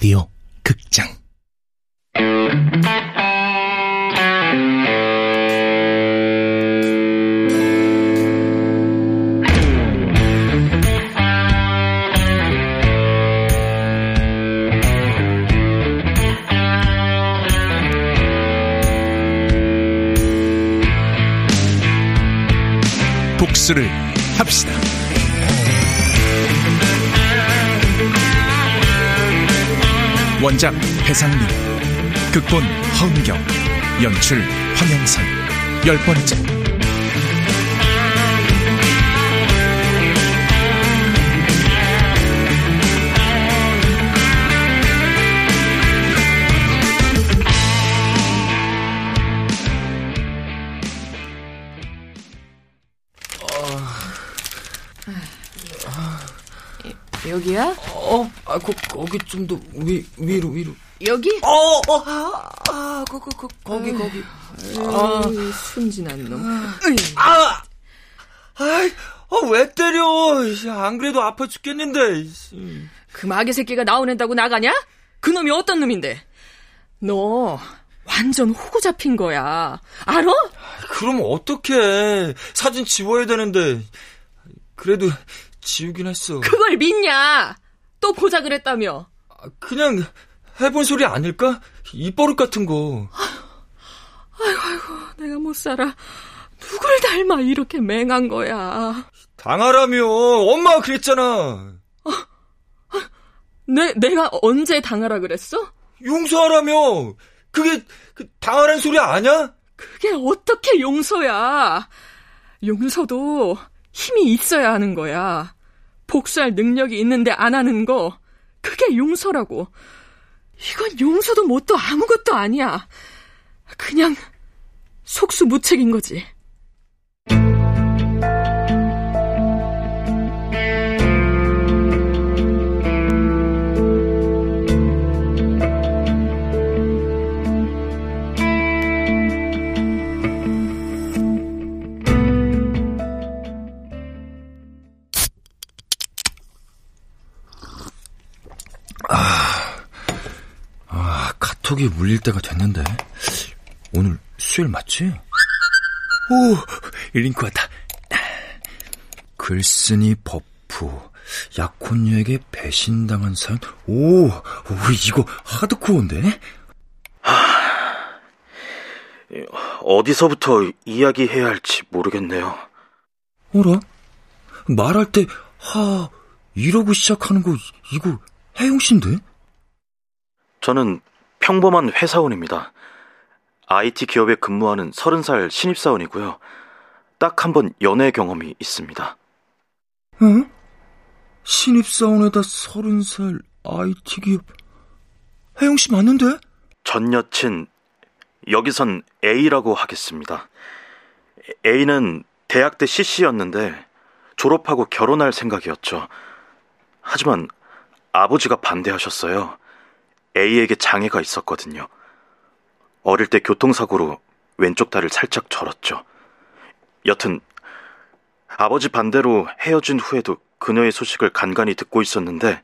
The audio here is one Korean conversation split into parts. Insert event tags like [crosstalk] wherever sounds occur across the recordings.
라 원작 배상민, 극본 허은경, 연출 황영선, 열 번째. 여기야? 어, 아, 거, 거기 좀 더 위, 위로, 위로. 여기? 어, 어, 아, 아, 거, 거, 거, 거기, 거기. 아, 순진한 놈. 아! 아이, 어, 왜 때려? 안 그래도 아파 죽겠는데. 그 마개 새끼가 나오낸다고 나가냐? 그 놈이 어떤 놈인데? 너 완전 호구 잡힌 거야. 알아? 그럼 어떡해. 사진 지워야 되는데. 그래도 지우긴 했어. 그걸 믿냐? 또 보자 그랬다며. 아, 그냥 해본 소리 아닐까? 입버릇 같은 거. 아이고, 아이고, 내가 못 살아. 누굴 닮아 이렇게 맹한 거야. 당하라며. 엄마가 그랬잖아. 내, 내가 언제 당하라 그랬어? 용서하라며. 그게 그 당하라는 소리 아냐? 그게 어떻게 용서야. 용서도 힘이 있어야 하는 거야. 복수할 능력이 있는데 안 하는 거, 그게 용서라고. 이건 용서도 뭣도 아무것도 아니야. 그냥 속수무책인 거지. 아, 카톡이 울릴 때가 됐는데. 오늘 수요일 맞지? 오, 링크 왔다. 글쓴이 버프. 약혼녀에게 배신당한 사연? 오, 오 이거 hardcore인데? 어디서부터 이야기해야 할지 모르겠네요. 어라? 말할 때, 하, 이러고 시작하는 거, 이거, 혜영씨인데? 저는 평범한 회사원입니다. IT 기업에 근무하는 30살 신입사원이고요. 딱 한 번 연애 경험이 있습니다. 응? 신입사원에다 서른 살 IT 기업. 혜영 씨 맞는데? 전 여친, 여기선 A라고 하겠습니다. A는 대학 때 CC였는데 졸업하고 결혼할 생각이었죠. 하지만 아버지가 반대하셨어요. A에게 장애가 있었거든요. 어릴 때 교통사고로 왼쪽 다리를 살짝 절었죠. 여튼 아버지 반대로 헤어진 후에도 그녀의 소식을 간간히 듣고 있었는데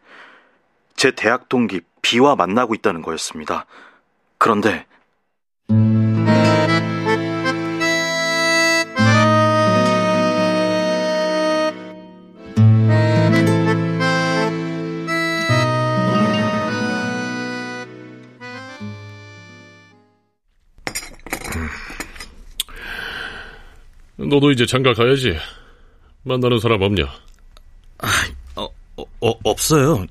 제 대학 동기 B와 만나고 있다는 거였습니다. 그런데 너도 이제 장가 가야지. 만나는 사람 없냐? 어, 어, 어, 없어요.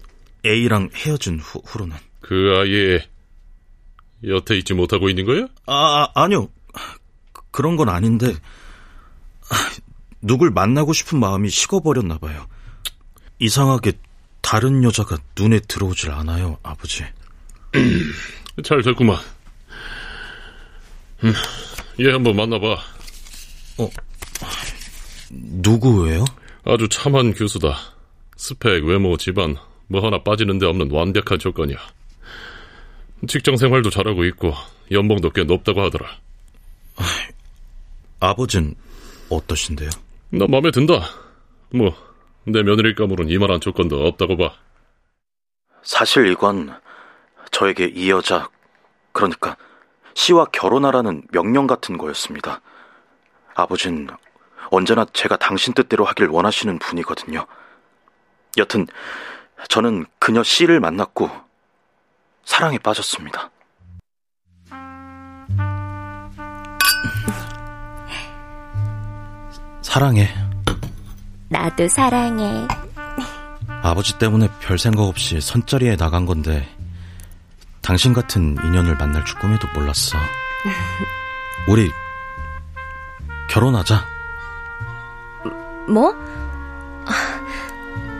A랑 헤어진 후, 후로는. 그 아이의 여태 있지 못하고 있는 거야? 아, 아 아니요. 그런 건 아닌데 아, 누굴 만나고 싶은 마음이 식어버렸나 봐요. 이상하게 다른 여자가 눈에 들어오질 않아요, 아버지. [clears throat] 잘 됐구만. 음, 얘 한번 만나봐. 어, 누구예요? 아주 참한 교수다. 스펙, 외모, 집안 뭐 하나 빠지는 데 없는 완벽한 조건이야. 직장 생활도 잘하고 있고 연봉도 꽤 높다고 하더라. 아버진 어떠신데요? 나 마음에 든다. 뭐 내 며느리감으로는 이만한 조건도 없다고 봐. 사실 이건 저에게 이 여자, 그러니까 씨와 결혼하라는 명령 같은 거였습니다. 아버진 언제나 제가 당신 뜻대로 하길 원하시는 분이거든요. 여튼 저는 그녀 씨를 만났고 사랑에 빠졌습니다. 사랑해. 나도 사랑해. 아버지 때문에 별 생각 없이 선자리에 나간 건데 당신 같은 인연을 만날 줄 꿈에도 몰랐어. 우리 결혼하자. 뭐?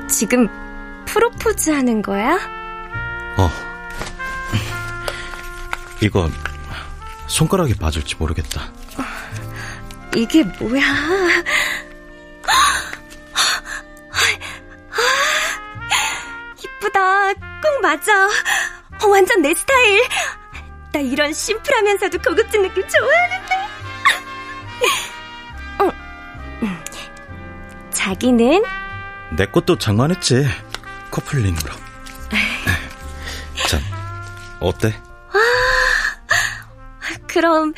지금 프로포즈 하는 거야? 어. 이거 손가락에 맞을지 모르겠다. 이게 뭐야? 이쁘다. 꼭 맞아. 어, 완전 내 스타일. 나 이런 심플하면서도 고급진 느낌 좋아하는데. 어. 자기는? 내 것도 장만했지. 커플링으로. 자, 어때? 그럼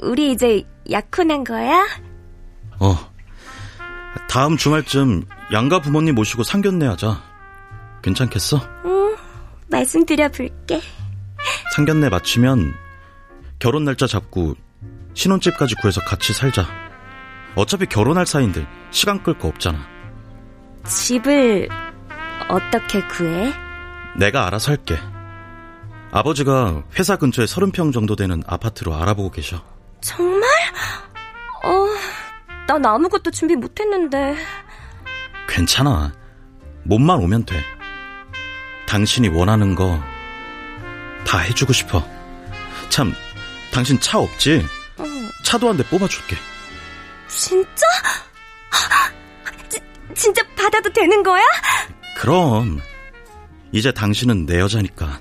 우리 이제 약혼한 거야? 어. 다음 주말쯤 양가 부모님 모시고 상견례 하자. 괜찮겠어? 응, 말씀드려 볼게. 상견례 마치면 결혼 날짜 잡고 신혼집까지 구해서 같이 살자. 어차피 결혼할 사이인데 시간 끌 거 없잖아. 집을 어떻게 구해? 내가 알아서 할게. 아버지가 회사 근처에 30평 정도 되는 아파트로 알아보고 계셔. 정말? 어, 난 아무것도 준비 못했는데. 괜찮아. 몸만 오면 돼. 당신이 원하는 거 다 해주고 싶어. 참, 당신 차 없지? 어, 차도 한 대 뽑아줄게. 진짜? 지, 진짜 받아도 되는 거야? 그럼, 이제 당신은 내 여자니까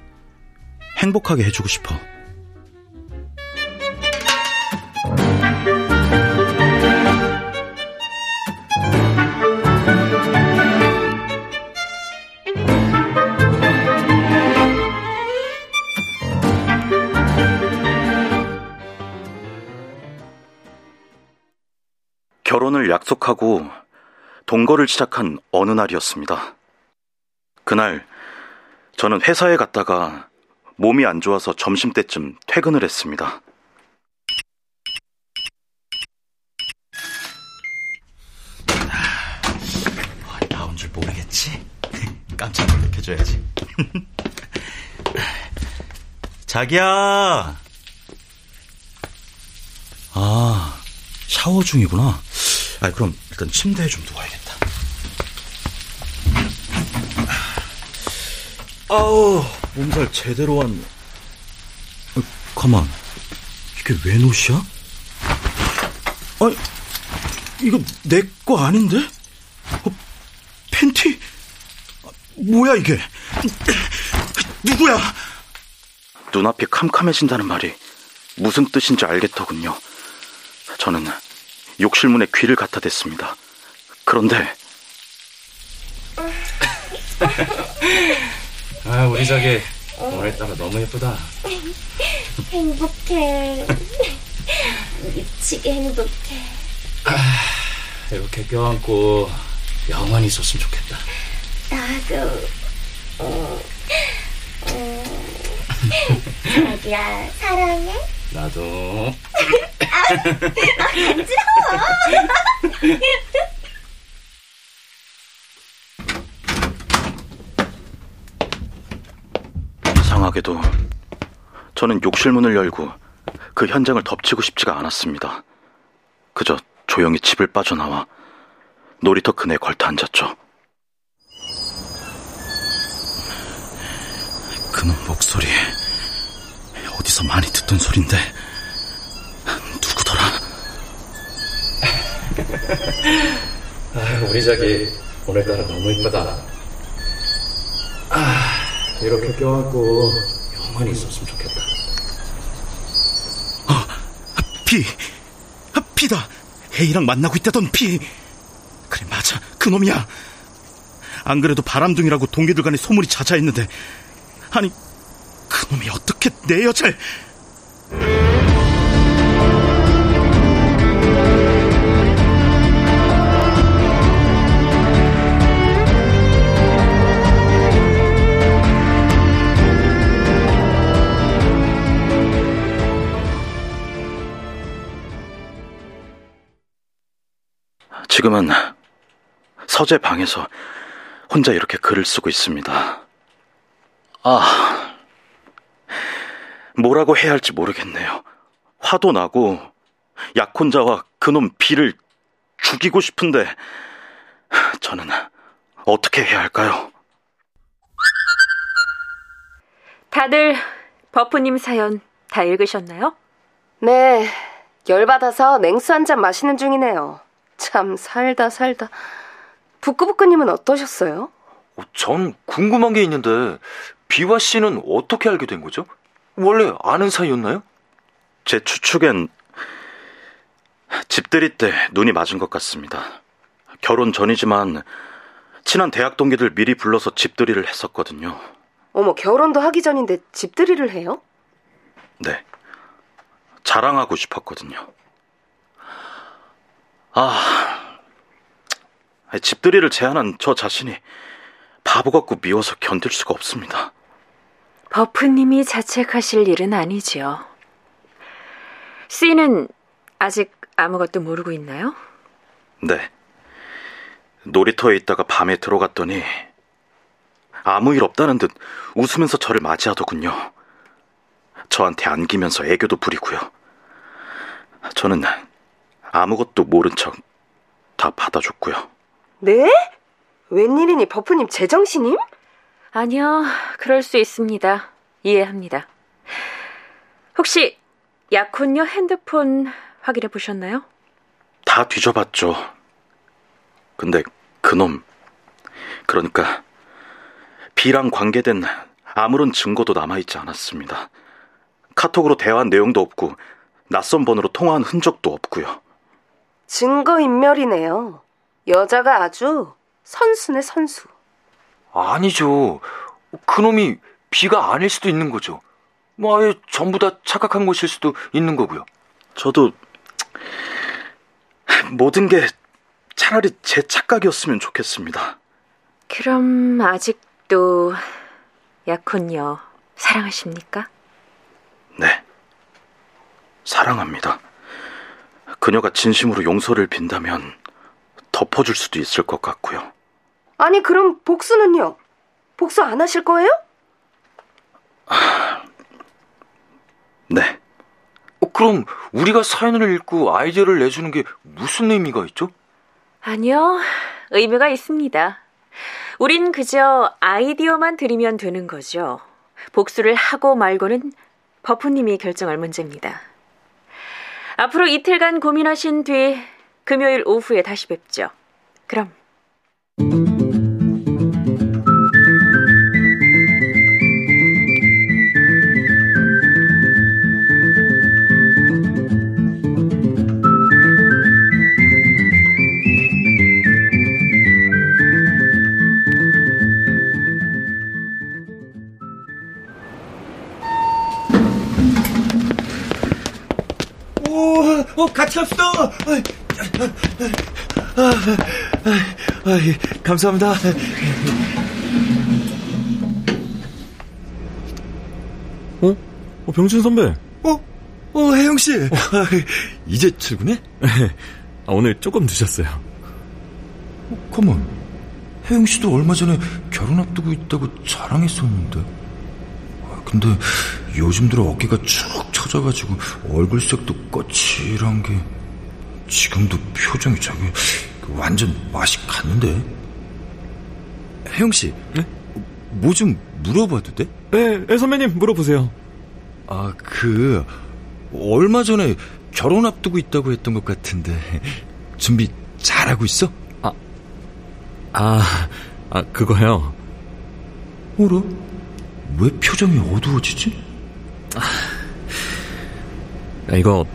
행복하게 해주고 싶어. 약속하고 동거를 시작한 어느 날이었습니다. 그날 저는 회사에 갔다가 몸이 안 좋아서 점심때쯤 퇴근을 했습니다. 아, 나온 줄 모르겠지? [laughs] 깜짝 놀래켜줘야지. [laughs] 자기야! 아, 샤워 중이구나. 아, 그럼 일단 침대에 좀 누워야겠다. 아우, 몸살 제대로 한. 어, 가만. 이게 웬 옷이야? 아니, 이거 내 거 아닌데? 어, 팬티? 아, 뭐야, 이게? 누구야? 눈앞이 캄캄해진다는 말이 무슨 뜻인지 알겠더군요. 저는 욕실문에 귀를 갖다 댔습니다. 그런데 [laughs] 아, 우리 자기 오늘따라 너무 예쁘다. [laughs] 행복해. 미치게 행복해. 이렇게 껴안고 영원히 있었으면 좋겠다. 나도. 어, [laughs] 자기야, 사랑해? 나도. 이상하게도 저는 욕실 문을 열고 그 현장을 덮치고 싶지가 않았습니다. 그저 조용히 집을 빠져나와 놀이터 근에 걸터 앉았죠. 그놈 목소리 어디서 많이 듣던 소린데 누구더라? [laughs] 아, 우리 자기 오늘따라 너무 예쁘다. 아, 이렇게 껴안고 영원히 있었으면 좋겠다. 피! 아, 피다! 헤이랑 만나고 있다던 피! 그래, 맞아. 그 놈이야! 안 그래도 바람둥이라고 동기들 간에 소문이 자자했는데, 아니, 그 놈이 어떻게 내 여자를... 지금은 서재 방에서 혼자 이렇게 글을 쓰고 있습니다. 아, 뭐라고 해야 할지 모르겠네요. 화도 나고 약혼자와 그놈 비를 죽이고 싶은데 저는 어떻게 해야 할까요? 다들 버프님 사연 다 읽으셨나요? 네, 열받아서 냉수 한 잔 마시는 중이네요. 참, 살다, 살다. 부끄부끄님은 어떠셨어요? 어, 전 궁금한 게 있는데 비와 씨는 어떻게 알게 된 거죠? 원래 아는 사이였나요? 제 추측엔 집들이 때 눈이 맞은 것 같습니다. 결혼 전이지만 친한 대학 동기들 미리 불러서 집들이를 했었거든요. 어머, 결혼도 하기 전인데 집들이를 해요? 네. 자랑하고 싶었거든요. 아, 집들이를 제안한 저 자신이 바보 같고 미워서 견딜 수가 없습니다. 버프님이 자책하실 일은 아니지요. C는 아직 아무것도 모르고 있나요? 네. 놀이터에 있다가 밤에 들어갔더니 아무 일 없다는 듯 웃으면서 저를 맞이하더군요. 저한테 안기면서 애교도 부리고요. 저는 아무것도 모른 척 다 받아줬고요. 네? 웬일이니 버프님 제정신임? 아니요, 그럴 수 있습니다. 이해합니다. 혹시 약혼녀 핸드폰 확인해 보셨나요? 다 뒤져봤죠. 근데 그놈, 그러니까 비랑 관계된 아무런 증거도 남아있지 않았습니다. 카톡으로 대화한 내용도 없고 낯선 번호로 통화한 흔적도 없고요. 증거인멸이네요. 여자가 아주 선수네 선수. 아니죠. 그놈이 비가 아닐 수도 있는 거죠. 뭐 아예 전부 다 착각한 것일 수도 있는 거고요. 저도 모든 게 차라리 제 착각이었으면 좋겠습니다. 그럼 아직도 약혼녀 사랑하십니까? 네. 사랑합니다. 그녀가 진심으로 용서를 빈다면 덮어줄 수도 있을 것 같고요. 아니, 그럼 복수는요? 복수 안 하실 거예요? 네. 어, 그럼 우리가 사연을 읽고 아이디어를 내주는 게 무슨 의미가 있죠? 아니요, 의미가 있습니다. 우린 그저 아이디어만 드리면 되는 거죠. 복수를 하고 말고는 버프님이 결정할 문제입니다. 앞으로 이틀간 고민하신 뒤 금요일 오후에 다시 뵙죠. 그럼. 같이 합시다. 아, 감사합니다. 어? 어, 병준 선배. 어, 어, 혜영 씨. 아, 이제 출근해? 아, 오늘 조금 늦었어요. 어, 가만. 혜영 씨도 얼마 전에 결혼 앞두고 있다고 자랑했었는데. 아, 근데 요즘 들어 어깨가 축 처져가지고 얼굴색도 거칠한 게 지금도 표정이 저기 완전 맛이 갔는데. 혜영 씨, 네? 뭐좀 물어봐도 돼? 네, 네, 선배님 물어보세요. 아, 그 얼마 전에 결혼 앞두고 있다고 했던 것 같은데 준비 잘하고 있어? 아, 아, 아 그거요. 어라? 왜 표정이 어두워지지? 아, 이거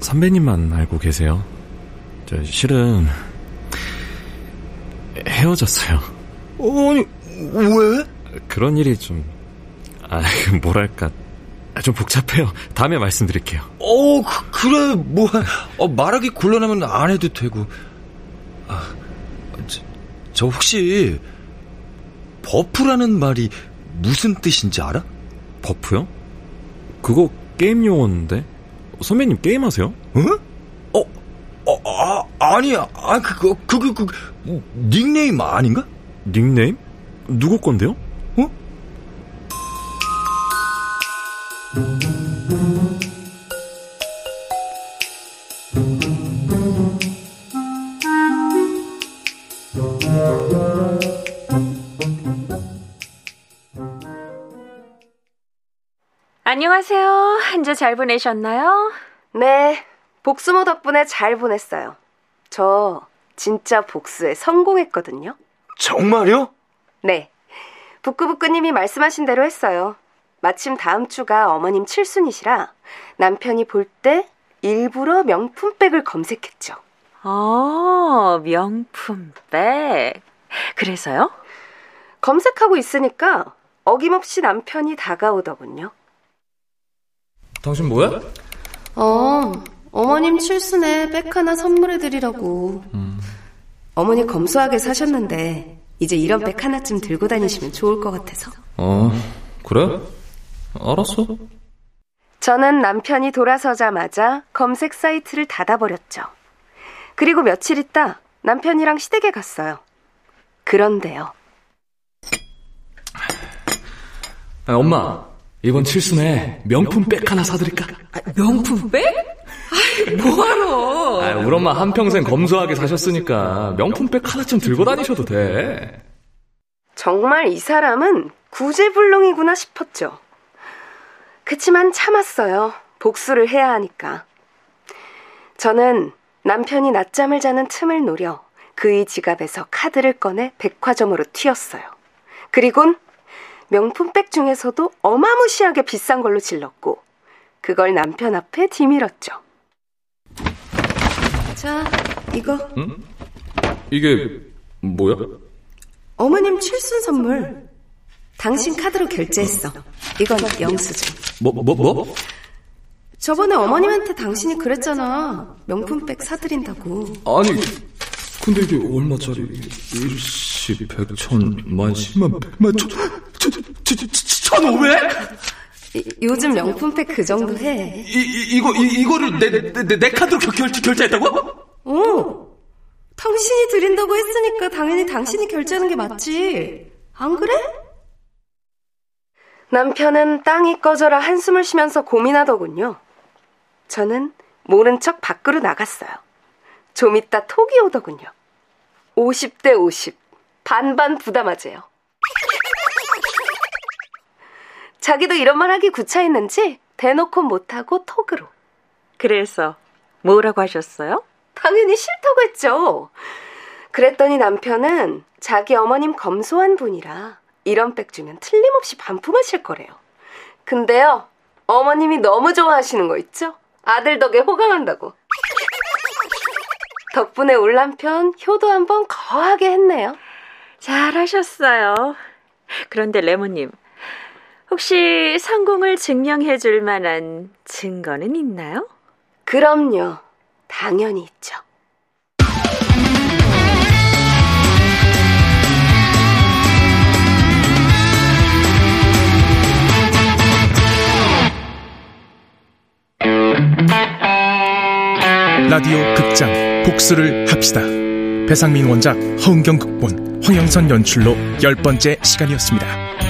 선배님만 알고 계세요. 저 실은 헤어졌어요. 아니 왜? 그런 일이 좀 아, 뭐랄까. 좀 복잡해요. 다음에 말씀드릴게요. 어, 그, 래 뭐, 어, 말하기 곤란하면 안 해도 되고. 아, 저, 저 혹시, buff라는 말이 무슨 뜻인지 알아? buff요? 그거 게임 용어인데? 선배님 게임하세요? 응? 어? 어, 아, 아니, 아, 그거, 그, 그, 그, 그, 닉네임 아닌가? 닉네임? 누구 건데요? 어? 안녕하세요. 한 주 잘 보내셨나요? 네, 복수모 덕분에 잘 보냈어요. 저 진짜 복수에 성공했거든요. 정말요? 네. 부끄부끄님이 말씀하신 대로 했어요. 마침 다음 주가 어머님 칠순이시라 남편이 볼 때 일부러 명품백을 검색했죠. 어, 명품백. 그래서요? 검색하고 있으니까 어김없이 남편이 다가오더군요. 당신 뭐야? 어, 어머님 칠순에 백 하나 선물해드리라고. 음. 어머니 검소하게 사셨는데 이제 이런 백 하나쯤 들고 다니시면 좋을 것 같아서. 어, 그래? 알았어. 저는 남편이 돌아서자마자 검색 사이트를 닫아버렸죠. 그리고 며칠 있다 남편이랑 시댁에 갔어요. 그런데요. 아, 엄마, 이번 칠순에 명품 백 하나 사드릴까? 명품 백? 아이, 뭐하러? 아, 우리 엄마 한평생 검소하게 사셨으니까 명품 백 하나쯤 들고 다니셔도 돼. 정말 이 사람은 구제불능이구나 싶었죠. 그치만 참았어요. 복수를 해야 하니까. 저는 남편이 낮잠을 자는 틈을 노려 그의 지갑에서 카드를 꺼내 백화점으로 튀었어요. 그리곤 명품백 중에서도 어마무시하게 비싼 걸로 질렀고 그걸 남편 앞에 뒤밀었죠. 자, 이거 응? 이게 뭐야? 어머님 칠순 선물. 당신 카드로 결제했어. 이건 영수증. 뭐, 뭐, 뭐? 저번에 어머님한테 당신이 그랬잖아. 명품백 사드린다고. 아니, 근데 이게 얼마짜리? 일시, 백천, 만, 십만, 백만, 천, 천, 천, 천, 천, 오백? 요즘 명품백 그 정도 해. 이, 이, 이거, 이, 이거를 내, 내, 내 카드로 결, 결 제했다고? 어. 당신이 드린다고 했으니까 당연히 당신이 결제하는 게 맞지. 안 그래? 남편은 땅이 꺼져라 한숨을 쉬면서 고민하더군요. 저는 모른 척 밖으로 나갔어요. 좀 이따 톡이 오더군요. 50대 50. 반반 부담하재요. 자기도 이런 말 하기 구차했는지 대놓고 못하고 톡으로. 그래서 뭐라고 하셨어요? 당연히 싫다고 했죠. 그랬더니 남편은 자기 어머님 검소한 분이라 이런 백 주면 틀림없이 반품하실 거래요. 근데요, 어머님이 너무 좋아하시는 거 있죠? 아들 덕에 호강한다고. 덕분에 올 남편 효도 한번 거하게 했네요. 잘하셨어요. 그런데 레몬님, 혹시 성공을 증명해 줄 만한 증거는 있나요? 그럼요. 당연히 있죠. 라디오 극장 복수를 합시다. 배상민 원작 허은경 극본 황영선 연출로 열 번째 시간이었습니다.